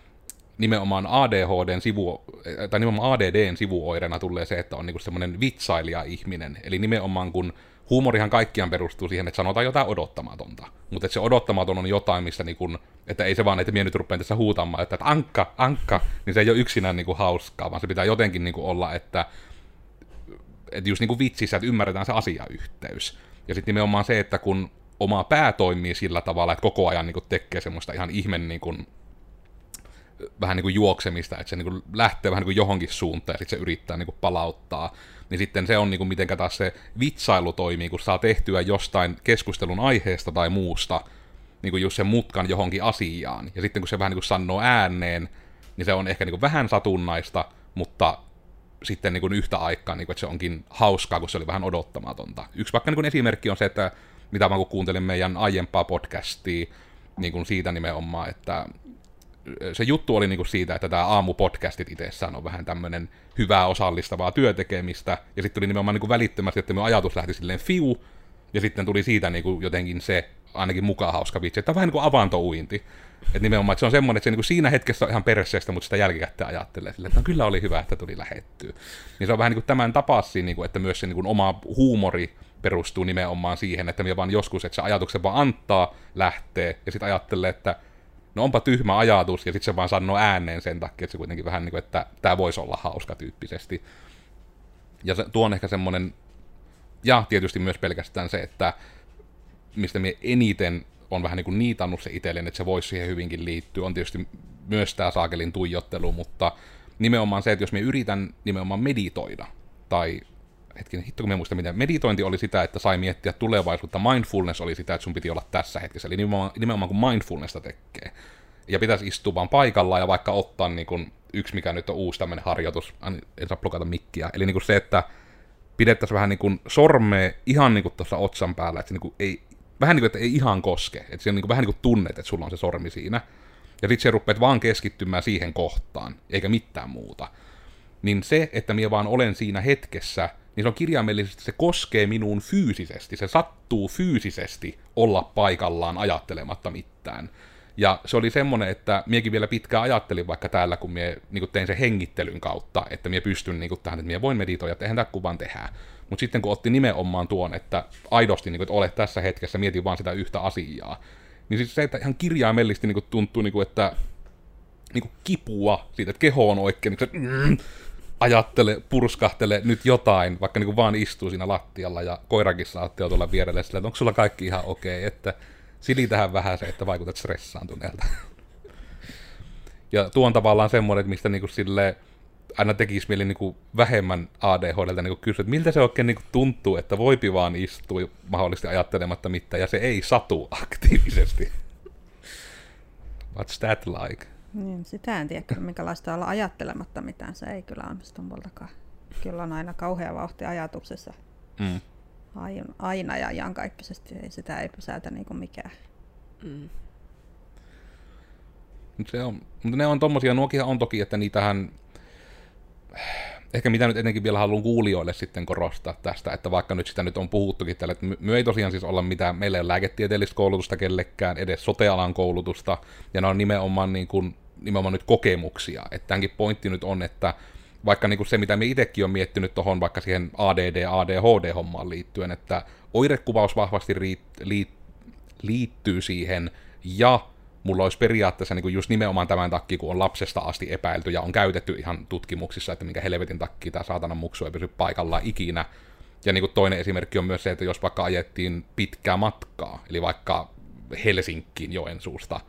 nimenomaan ADHDn sivu, tai nimenomaan ADDn sivuoireena tulee se, että on niin semmoinen vitsailija ihminen. Eli nimenomaan kun huumorihan kaikkiaan perustuu siihen, että sanotaan jotain odottamatonta. Mutta se odottamaton on jotain, missä niin kun, että ei se vaan, että minä nyt rupean tässä huutamaan, että, että ankka, ankka, niin se ei ole yksinään niin kuin hauskaa, vaan se pitää jotenkin niin kuin olla, että, että just niin kuin vitsissä, että ymmärretään se asiayhteys. Ja sitten nimenomaan se, että kun oma pää toimii sillä tavalla, että koko ajan niin kuin tekee semmoista ihan ihmen niin kuin, vähän niin kuin juoksemista, että se niin kuin lähtee vähän niin kuin johonkin suuntaan ja sitten se yrittää niin kuin palauttaa. Niin sitten se on niin kuin miten taas se vitsailu toimii, kun saa tehtyä jostain keskustelun aiheesta tai muusta, niin kuin just sen mutkan johonkin asiaan. Ja sitten kun se vähän niin kuin sanoo ääneen, niin se on ehkä niin kuin vähän satunnaista, mutta sitten niin kuin yhtä aikaa, niin kuin, että se onkin hauskaa, kun se oli vähän odottamatonta. Yksi vaikka niin kuin esimerkki on se, että mitä mä kun kuuntelin meidän aiempaa podcastia, niin kuin siitä nimenomaan, että se juttu oli niin kuin siitä, että tämä aamupodcastit itsessään on vähän tämmöinen hyvää osallistavaa työtekemistä, ja sitten tuli nimenomaan niin kuin välittömästi, että minun ajatus lähti silleen fiu, ja sitten tuli siitä niin kuin jotenkin se ainakin mukaan hauska vitsi, että on vähän niin kuin avantouinti. Että nimenomaan, että se on semmoinen, että se niin kuin siinä hetkessä on ihan perseestä, mutta sitä jälkikäteen ajattelee että no, kyllä oli hyvä, että tuli lähettyä. Niin se on vähän niin kuin tämän tapassa, niin että myös se niin kuin oma huumori perustuu nimenomaan siihen, että minä vaan joskus, että se ajatuksen vaan antaa, lähtee, ja sitten ajattelee, että no onpa tyhmä ajatus, ja sitten se vaan sanoo ääneen sen takia, että se kuitenkin vähän niin kuin, että tämä voisi olla hauska tyyppisesti. Ja se, tuo on ehkä semmoinen, ja tietysti myös pelkästään se, että mistä me eniten on vähän niin kuin niitannut se itselleen, että se voisi siihen hyvinkin liittyä, on tietysti myös tämä saakelin tuijottelu, mutta nimenomaan se, että jos me yritän nimenomaan meditoida, tai hetkinen, hitto kun muista miten, meditointi oli sitä, että sai miettiä tulevaisuutta, mindfulness oli sitä, että sun piti olla tässä hetkessä, eli nimenomaan, nimenomaan kun mindfulnessa tekee. Ja pitäisi istua vaan paikallaan ja vaikka ottaa niin kuin, yksi, mikä nyt on uusi tämmöinen harjoitus, en saa blokata mikkiä, eli niin kuin se, että pidettäisiin vähän niin kuin sormea ihan niin kuin tuossa otsan päällä, että se niin kuin ei, vähän niin kuin, että ei ihan koske, että se on niin kuin, vähän niin kuin tunnet, että sulla on se sormi siinä. Ja sitten se rupeat vaan keskittymään siihen kohtaan, eikä mitään muuta. Niin se, että minä vaan olen siinä hetkessä, niin se on kirjaimellisesti, se koskee minuun fyysisesti, se sattuu fyysisesti olla paikallaan ajattelematta mitään. Ja se oli semmoinen, että miekin vielä pitkään ajattelin vaikka täällä, kun mie niin tein sen hengittelyn kautta, että mie pystyn niin tähän, että mie voin meditoida, että eihän tämä kuvan tehdä. Mutta sitten kun otti nimenomaan tuon, että aidosti, niin kuin, että olet tässä hetkessä, mietin vaan sitä yhtä asiaa, niin siis se, että ihan kirjaimellisesti niin kuin, tuntuu, niin kuin, että niin kuin kipua siitä, että keho on oikein, niin kuin, mm, ajattele, purskahtele nyt jotain, vaikka niin kuin vaan istuu siinä lattialla ja koirakin saatte tuolla vierelle sillä, että onko sulla kaikki ihan okei, okay, että silitähän vähän se, että vaikutat stressaantuneelta. ja tuo on tavallaan semmoinen, mistä niinku sille aina tekisi mieli niinku vähemmän ADHDlta niinku kysyä, että miltä se oikein niinku tuntuu, että voipi vaan istua mahdollisesti ajattelematta mitään, ja se ei satu aktiivisesti. What's that like? Niin, sitä en tiedä minkälaista olla ajattelematta mitään. Se ei kyllä onnistu multakaan. Kyllä on aina kauhea vauhti ajatuksessa. Mm aina ja iankaikkisesti. Ei sitä ei pysäytä niin kuin mikään. Mm. Se on, mutta ne on tommosia, nuokia on toki, että niitähän, ehkä mitä nyt etenkin vielä haluan kuulijoille sitten korostaa tästä, että vaikka nyt sitä nyt on puhuttukin tällä, että me ei tosiaan siis olla mitään, meillä ei ole lääketieteellistä koulutusta kellekään, edes sotealan koulutusta, ja ne on nimenomaan, niin kuin, nimenomaan nyt kokemuksia, että tämänkin pointti nyt on, että vaikka niin kuin se, mitä me itsekin on miettinyt tuohon vaikka siihen ADD, ADHD-hommaan liittyen, että oirekuvaus vahvasti riit, liit, liittyy siihen, ja mulla olisi periaatteessa niin kuin just nimenomaan tämän takia, kun on lapsesta asti epäilty ja on käytetty ihan tutkimuksissa, että minkä helvetin takia tämä saatana muksu ei pysy paikallaan ikinä. Ja niin kuin toinen esimerkki on myös se, että jos vaikka ajettiin pitkää matkaa, eli vaikka Helsinkiin Joensuusta,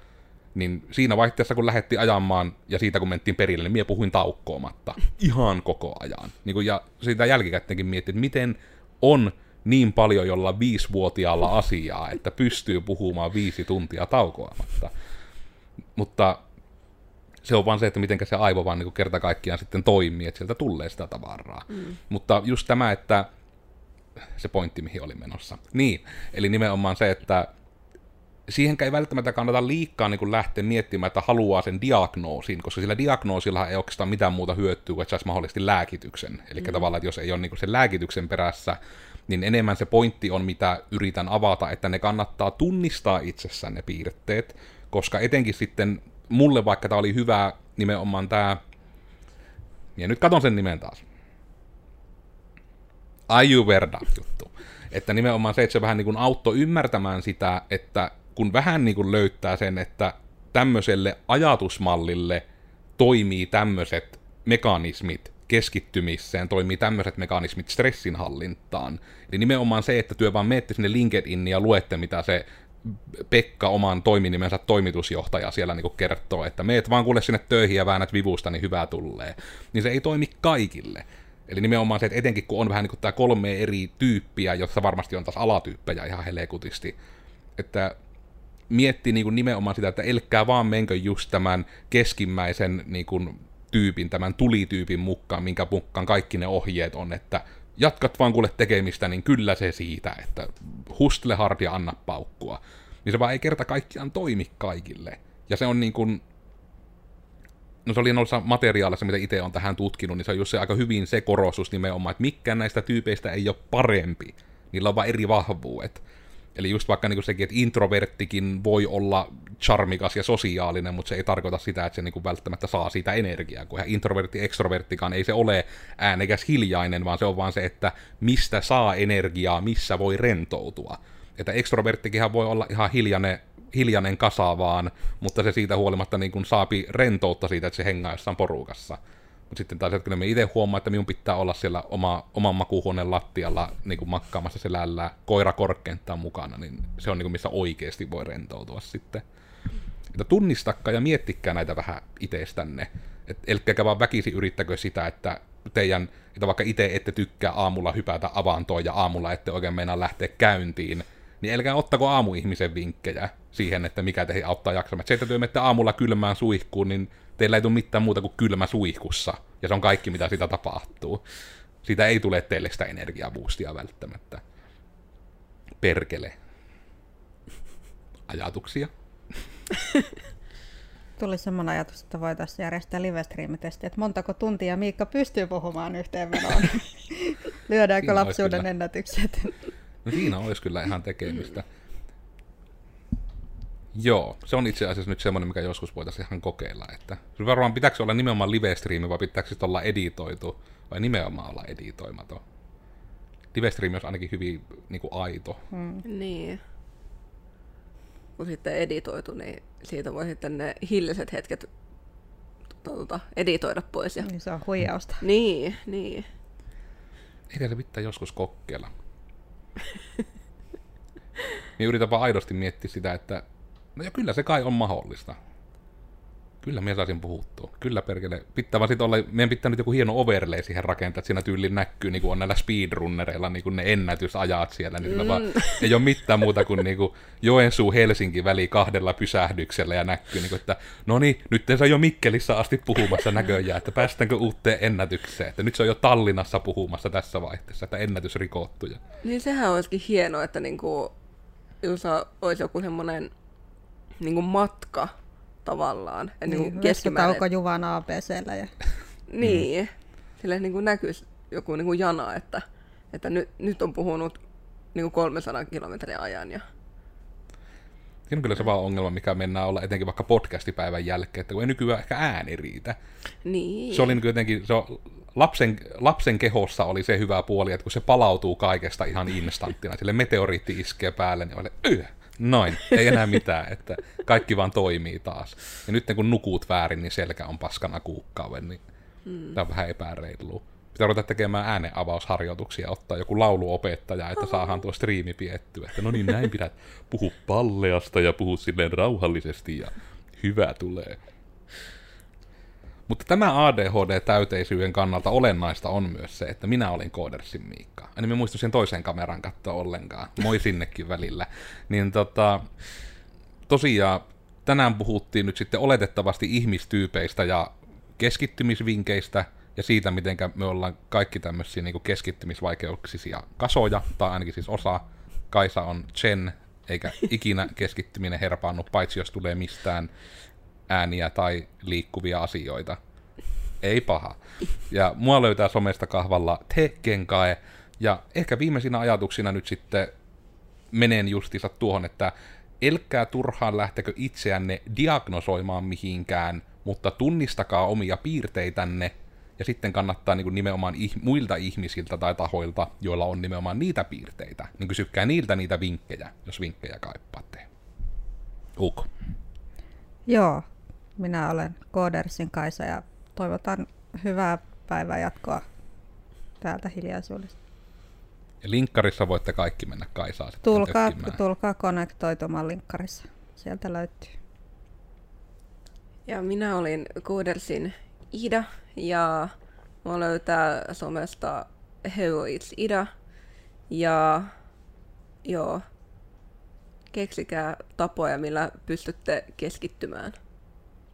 niin siinä vaihteessa kun lähdettiin ajamaan ja siitä kun mentiin perille, niin minä puhuin taukkoomatta ihan koko ajan. Niin kun, ja siitä jälkikäteenkin mietin, että miten on niin paljon jolla viisivuotiaalla asiaa, että pystyy puhumaan viisi tuntia taukoamatta. Mutta se on vaan se, että miten se aivo vaan niin kerta kaikkiaan sitten toimii, että sieltä tulee sitä tavaraa. Mm. Mutta just tämä, että se pointti, mihin oli menossa. Niin, eli nimenomaan se, että siihen ei välttämättä kannata liikkaa niin lähteä miettimään, että haluaa sen diagnoosin, koska sillä diagnoosilla ei oikeastaan mitään muuta hyötyä, että saisi mahdollisesti lääkityksen. Eli mm. tavallaan, että jos ei ole niin sen lääkityksen perässä, niin enemmän se pointti on, mitä yritän avata, että ne kannattaa tunnistaa itsessään ne piirteet, koska etenkin sitten mulle, vaikka tämä oli hyvä nimenomaan tämä, ja nyt katon sen nimen taas, Ayurveda juttu. Että nimenomaan se, että se vähän niin kuin auttoi ymmärtämään sitä, että kun vähän niin kuin löytää sen, että tämmöiselle ajatusmallille toimii tämmöiset mekanismit keskittymiseen, toimii tämmöiset mekanismit stressinhallintaan. Eli nimenomaan se, että työ vaan menette sinne LinkedIn ja luette, mitä se Pekka oman toiminimensä toimitusjohtaja siellä niin kertoo, että meet vaan kuule sinne töihin ja väännät vivusta, niin hyvää tulee. Niin se ei toimi kaikille. Eli nimenomaan se, että etenkin kun on vähän niin kuin tämä kolme eri tyyppiä, jossa varmasti on taas alatyyppejä ihan helekutisti, että miettii niin kuin nimenomaan sitä, että elkkää vaan menkö just tämän keskimmäisen niin kuin tyypin, tämän tulityypin mukaan, minkä mukaan kaikki ne ohjeet on, että jatkat vaan kuule tekemistä, niin kyllä se siitä, että hustle hard ja anna paukkua. Niin se vaan ei kerta kaikkiaan toimi kaikille. Ja se on niin kuin, no se oli noissa materiaalissa, mitä itse on tähän tutkinut, niin se on just se aika hyvin se korostus nimenomaan, että mikään näistä tyypeistä ei ole parempi. Niillä on vaan eri vahvuudet. Eli just vaikka niin kuin sekin, että introverttikin voi olla charmikas ja sosiaalinen, mutta se ei tarkoita sitä, että se niin kuin välttämättä saa siitä energiaa, kun introvertti, extroverttikaan ei se ole äänekäs hiljainen, vaan se on vaan se, että mistä saa energiaa, missä voi rentoutua. Että extroverttikinhan voi olla ihan hiljainen, hiljainen kasa vaan, mutta se siitä huolimatta niin kuin saapi rentoutta siitä, että se hengaa jossain porukassa. Mutta sitten taas että me itse huomaa, että minun pitää olla siellä oma, oman makuuhuoneen lattialla niin kuin makkaamassa selällä koira korkeintaan mukana, niin se on niin kuin, missä oikeasti voi rentoutua sitten. Että tunnistakkaa ja miettikää näitä vähän itsestänne. Et, elkkäkä vaan väkisi yrittäkö sitä, että teidän, että vaikka itse ette tykkää aamulla hypätä avantoon ja aamulla ette oikein meinaa lähteä käyntiin, niin älkää ottako aamuihmisen vinkkejä siihen, että mikä teihin auttaa jaksamaan. Se, että työ aamulla kylmään suihkuun, niin teillä ei tule mitään muuta kuin kylmä suihkussa, ja se on kaikki, mitä sitä tapahtuu. Siitä ei tule teille sitä energiaboostia välttämättä. Perkele. Ajatuksia? Tuli semmoinen ajatus, että voitaisiin järjestää live että montako tuntia Miikka pystyy puhumaan yhteenvenoon. Lyödäänkö lapsuuden ennätykset? No siinä olisi kyllä ihan tekemistä. Joo, se on itse asiassa nyt semmoinen, mikä joskus voitaisiin ihan kokeilla. Että varmaan pitääkö olla nimenomaan live-striimi vai pitääkö sitten olla editoitu vai nimenomaan olla editoimaton. Live-striimi olisi ainakin hyvin niin kuin aito. Hmm. Niin. Kun sitten editoitu, niin siitä voi sitten ne hilliset hetket tuota, editoida pois. Ja... Niin se on huijausta. Niin, niin. Eikä se pitää joskus kokeilla. Minä yritän vaan aidosti miettiä sitä, että No ja kyllä se kai on mahdollista. Kyllä minä saisin puhuttua. Kyllä perkele. Pitää vaan olla, meidän pitää nyt joku hieno overlay siihen rakentaa, että siinä tyyliin näkyy niin kuin on näillä speedrunnereilla niin kuin ne ennätysajat siellä. Niin mm. vaan, ei ole mitään muuta kuin, niin kuin Joensuu-Helsinki väli kahdella pysähdyksellä ja näkyy, niin kuin, että no niin, nyt se on jo Mikkelissä asti puhumassa näköjään, että päästäänkö uuteen ennätykseen. Että nyt se on jo Tallinnassa puhumassa tässä vaiheessa, että ennätys rikottu. Niin sehän olisikin hienoa, että niin kuin, jos olisi joku semmoinen niin kuin matka tavallaan. Ja niin, niin keskimäärin... Juvan ABCllä. Ja... niin, sille niin kuin näkyisi joku niin kuin jana, että, että nyt, nyt on puhunut niin kuin 300 kilometrin ajan. Ja... Siinä on kyllä se vaan ongelma, mikä mennään olla etenkin vaikka podcastipäivän jälkeen, että kun ei nykyään ehkä ääni riitä. Niin. Se oli niin jotenkin, se on, lapsen, lapsen kehossa oli se hyvä puoli, että kun se palautuu kaikesta ihan instanttina, sille meteoriitti iskee päälle, niin oli, yh, Noin, ei enää mitään, että kaikki vaan toimii taas. Ja nyt kun nukut väärin, niin selkä on paskana kuukkauden, niin mm. tämä on vähän epäreilua. Pitää ruveta tekemään ääneavausharjoituksia, ottaa joku lauluopettaja, että saadaan tuo striimi piettyä. Että no niin, näin pidät puhu palleasta ja puhu silleen rauhallisesti ja hyvä tulee. Mutta tämä ADHD-täyteisyyden kannalta olennaista on myös se, että minä olin Koodersin Miikka. En mä muistu sen toisen kameran katsoa ollenkaan. Moi sinnekin välillä. Niin tota, tosiaan tänään puhuttiin nyt sitten oletettavasti ihmistyypeistä ja keskittymisvinkeistä ja siitä, miten me ollaan kaikki tämmöisiä niin keskittymisvaikeuksisia kasoja, tai ainakin siis osa. Kaisa on Chen, eikä ikinä keskittyminen herpaannut, paitsi jos tulee mistään ääniä tai liikkuvia asioita. Ei paha. Ja mua löytää somesta kahvalla Kenkae. Ja ehkä viimeisinä ajatuksina nyt sitten menen justiinsa tuohon, että elkää turhaan lähtekö itseänne diagnosoimaan mihinkään, mutta tunnistakaa omia piirteitänne, ja sitten kannattaa niin kuin nimenomaan ih- muilta ihmisiltä tai tahoilta, joilla on nimenomaan niitä piirteitä, niin kysykää niiltä niitä vinkkejä, jos vinkkejä kaipaatte. Uk. Joo, minä olen Koodersin Kaisa ja toivotan hyvää päivää jatkoa täältä hiljaisuudesta. Ja linkkarissa voitte kaikki mennä Kaisaa sitten Tulkaa, tökkimään. tulkaa konnektoitumaan linkkarissa. Sieltä löytyy. Ja minä olin Koodersin Ida ja mua löytää somesta Heroits Ida. Ja joo, keksikää tapoja, millä pystytte keskittymään.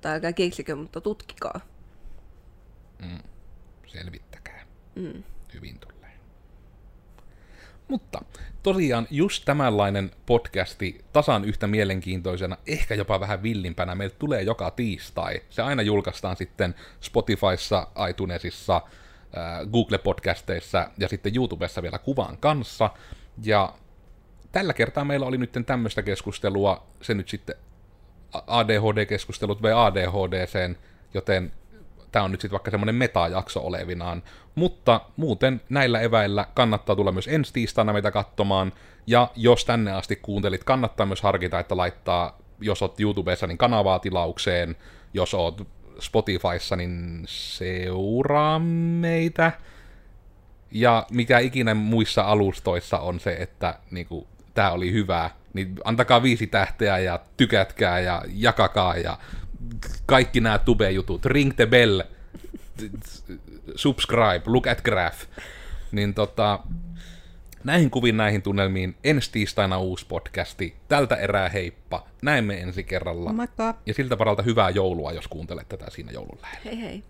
Tai älkää keksikö, mutta tutkikaa. Selvittäkää. Mm. Hyvin tulee. Mutta tosiaan just tämänlainen podcasti tasan yhtä mielenkiintoisena, ehkä jopa vähän villimpänä, meille tulee joka tiistai. Se aina julkaistaan sitten Spotifyssa, iTunesissa, äh, Google-podcasteissa ja sitten YouTubessa vielä kuvan kanssa. Ja tällä kertaa meillä oli nyt tämmöistä keskustelua, se nyt sitten ADHD-keskustelut vei ADHDseen, joten tämä on nyt sitten vaikka semmoinen metajakso olevinaan. Mutta muuten näillä eväillä kannattaa tulla myös ensi tiistaina meitä katsomaan, ja jos tänne asti kuuntelit, kannattaa myös harkita, että laittaa, jos oot YouTubessa, niin kanavaa tilaukseen, jos oot Spotifyssa, niin seuraa meitä. Ja mikä ikinä muissa alustoissa on se, että niinku, tämä oli hyvä, niin antakaa viisi tähteä ja tykätkää ja jakakaa ja kaikki nämä tube-jutut. Ring the bell, subscribe, look at graph. Niin tota, näihin kuvin näihin tunnelmiin ensi tiistaina uusi podcasti. Tältä erää heippa. Näemme ensi kerralla. Moikka! Ja siltä varalta hyvää joulua, jos kuuntelet tätä siinä joulun lähellä. Hei hei.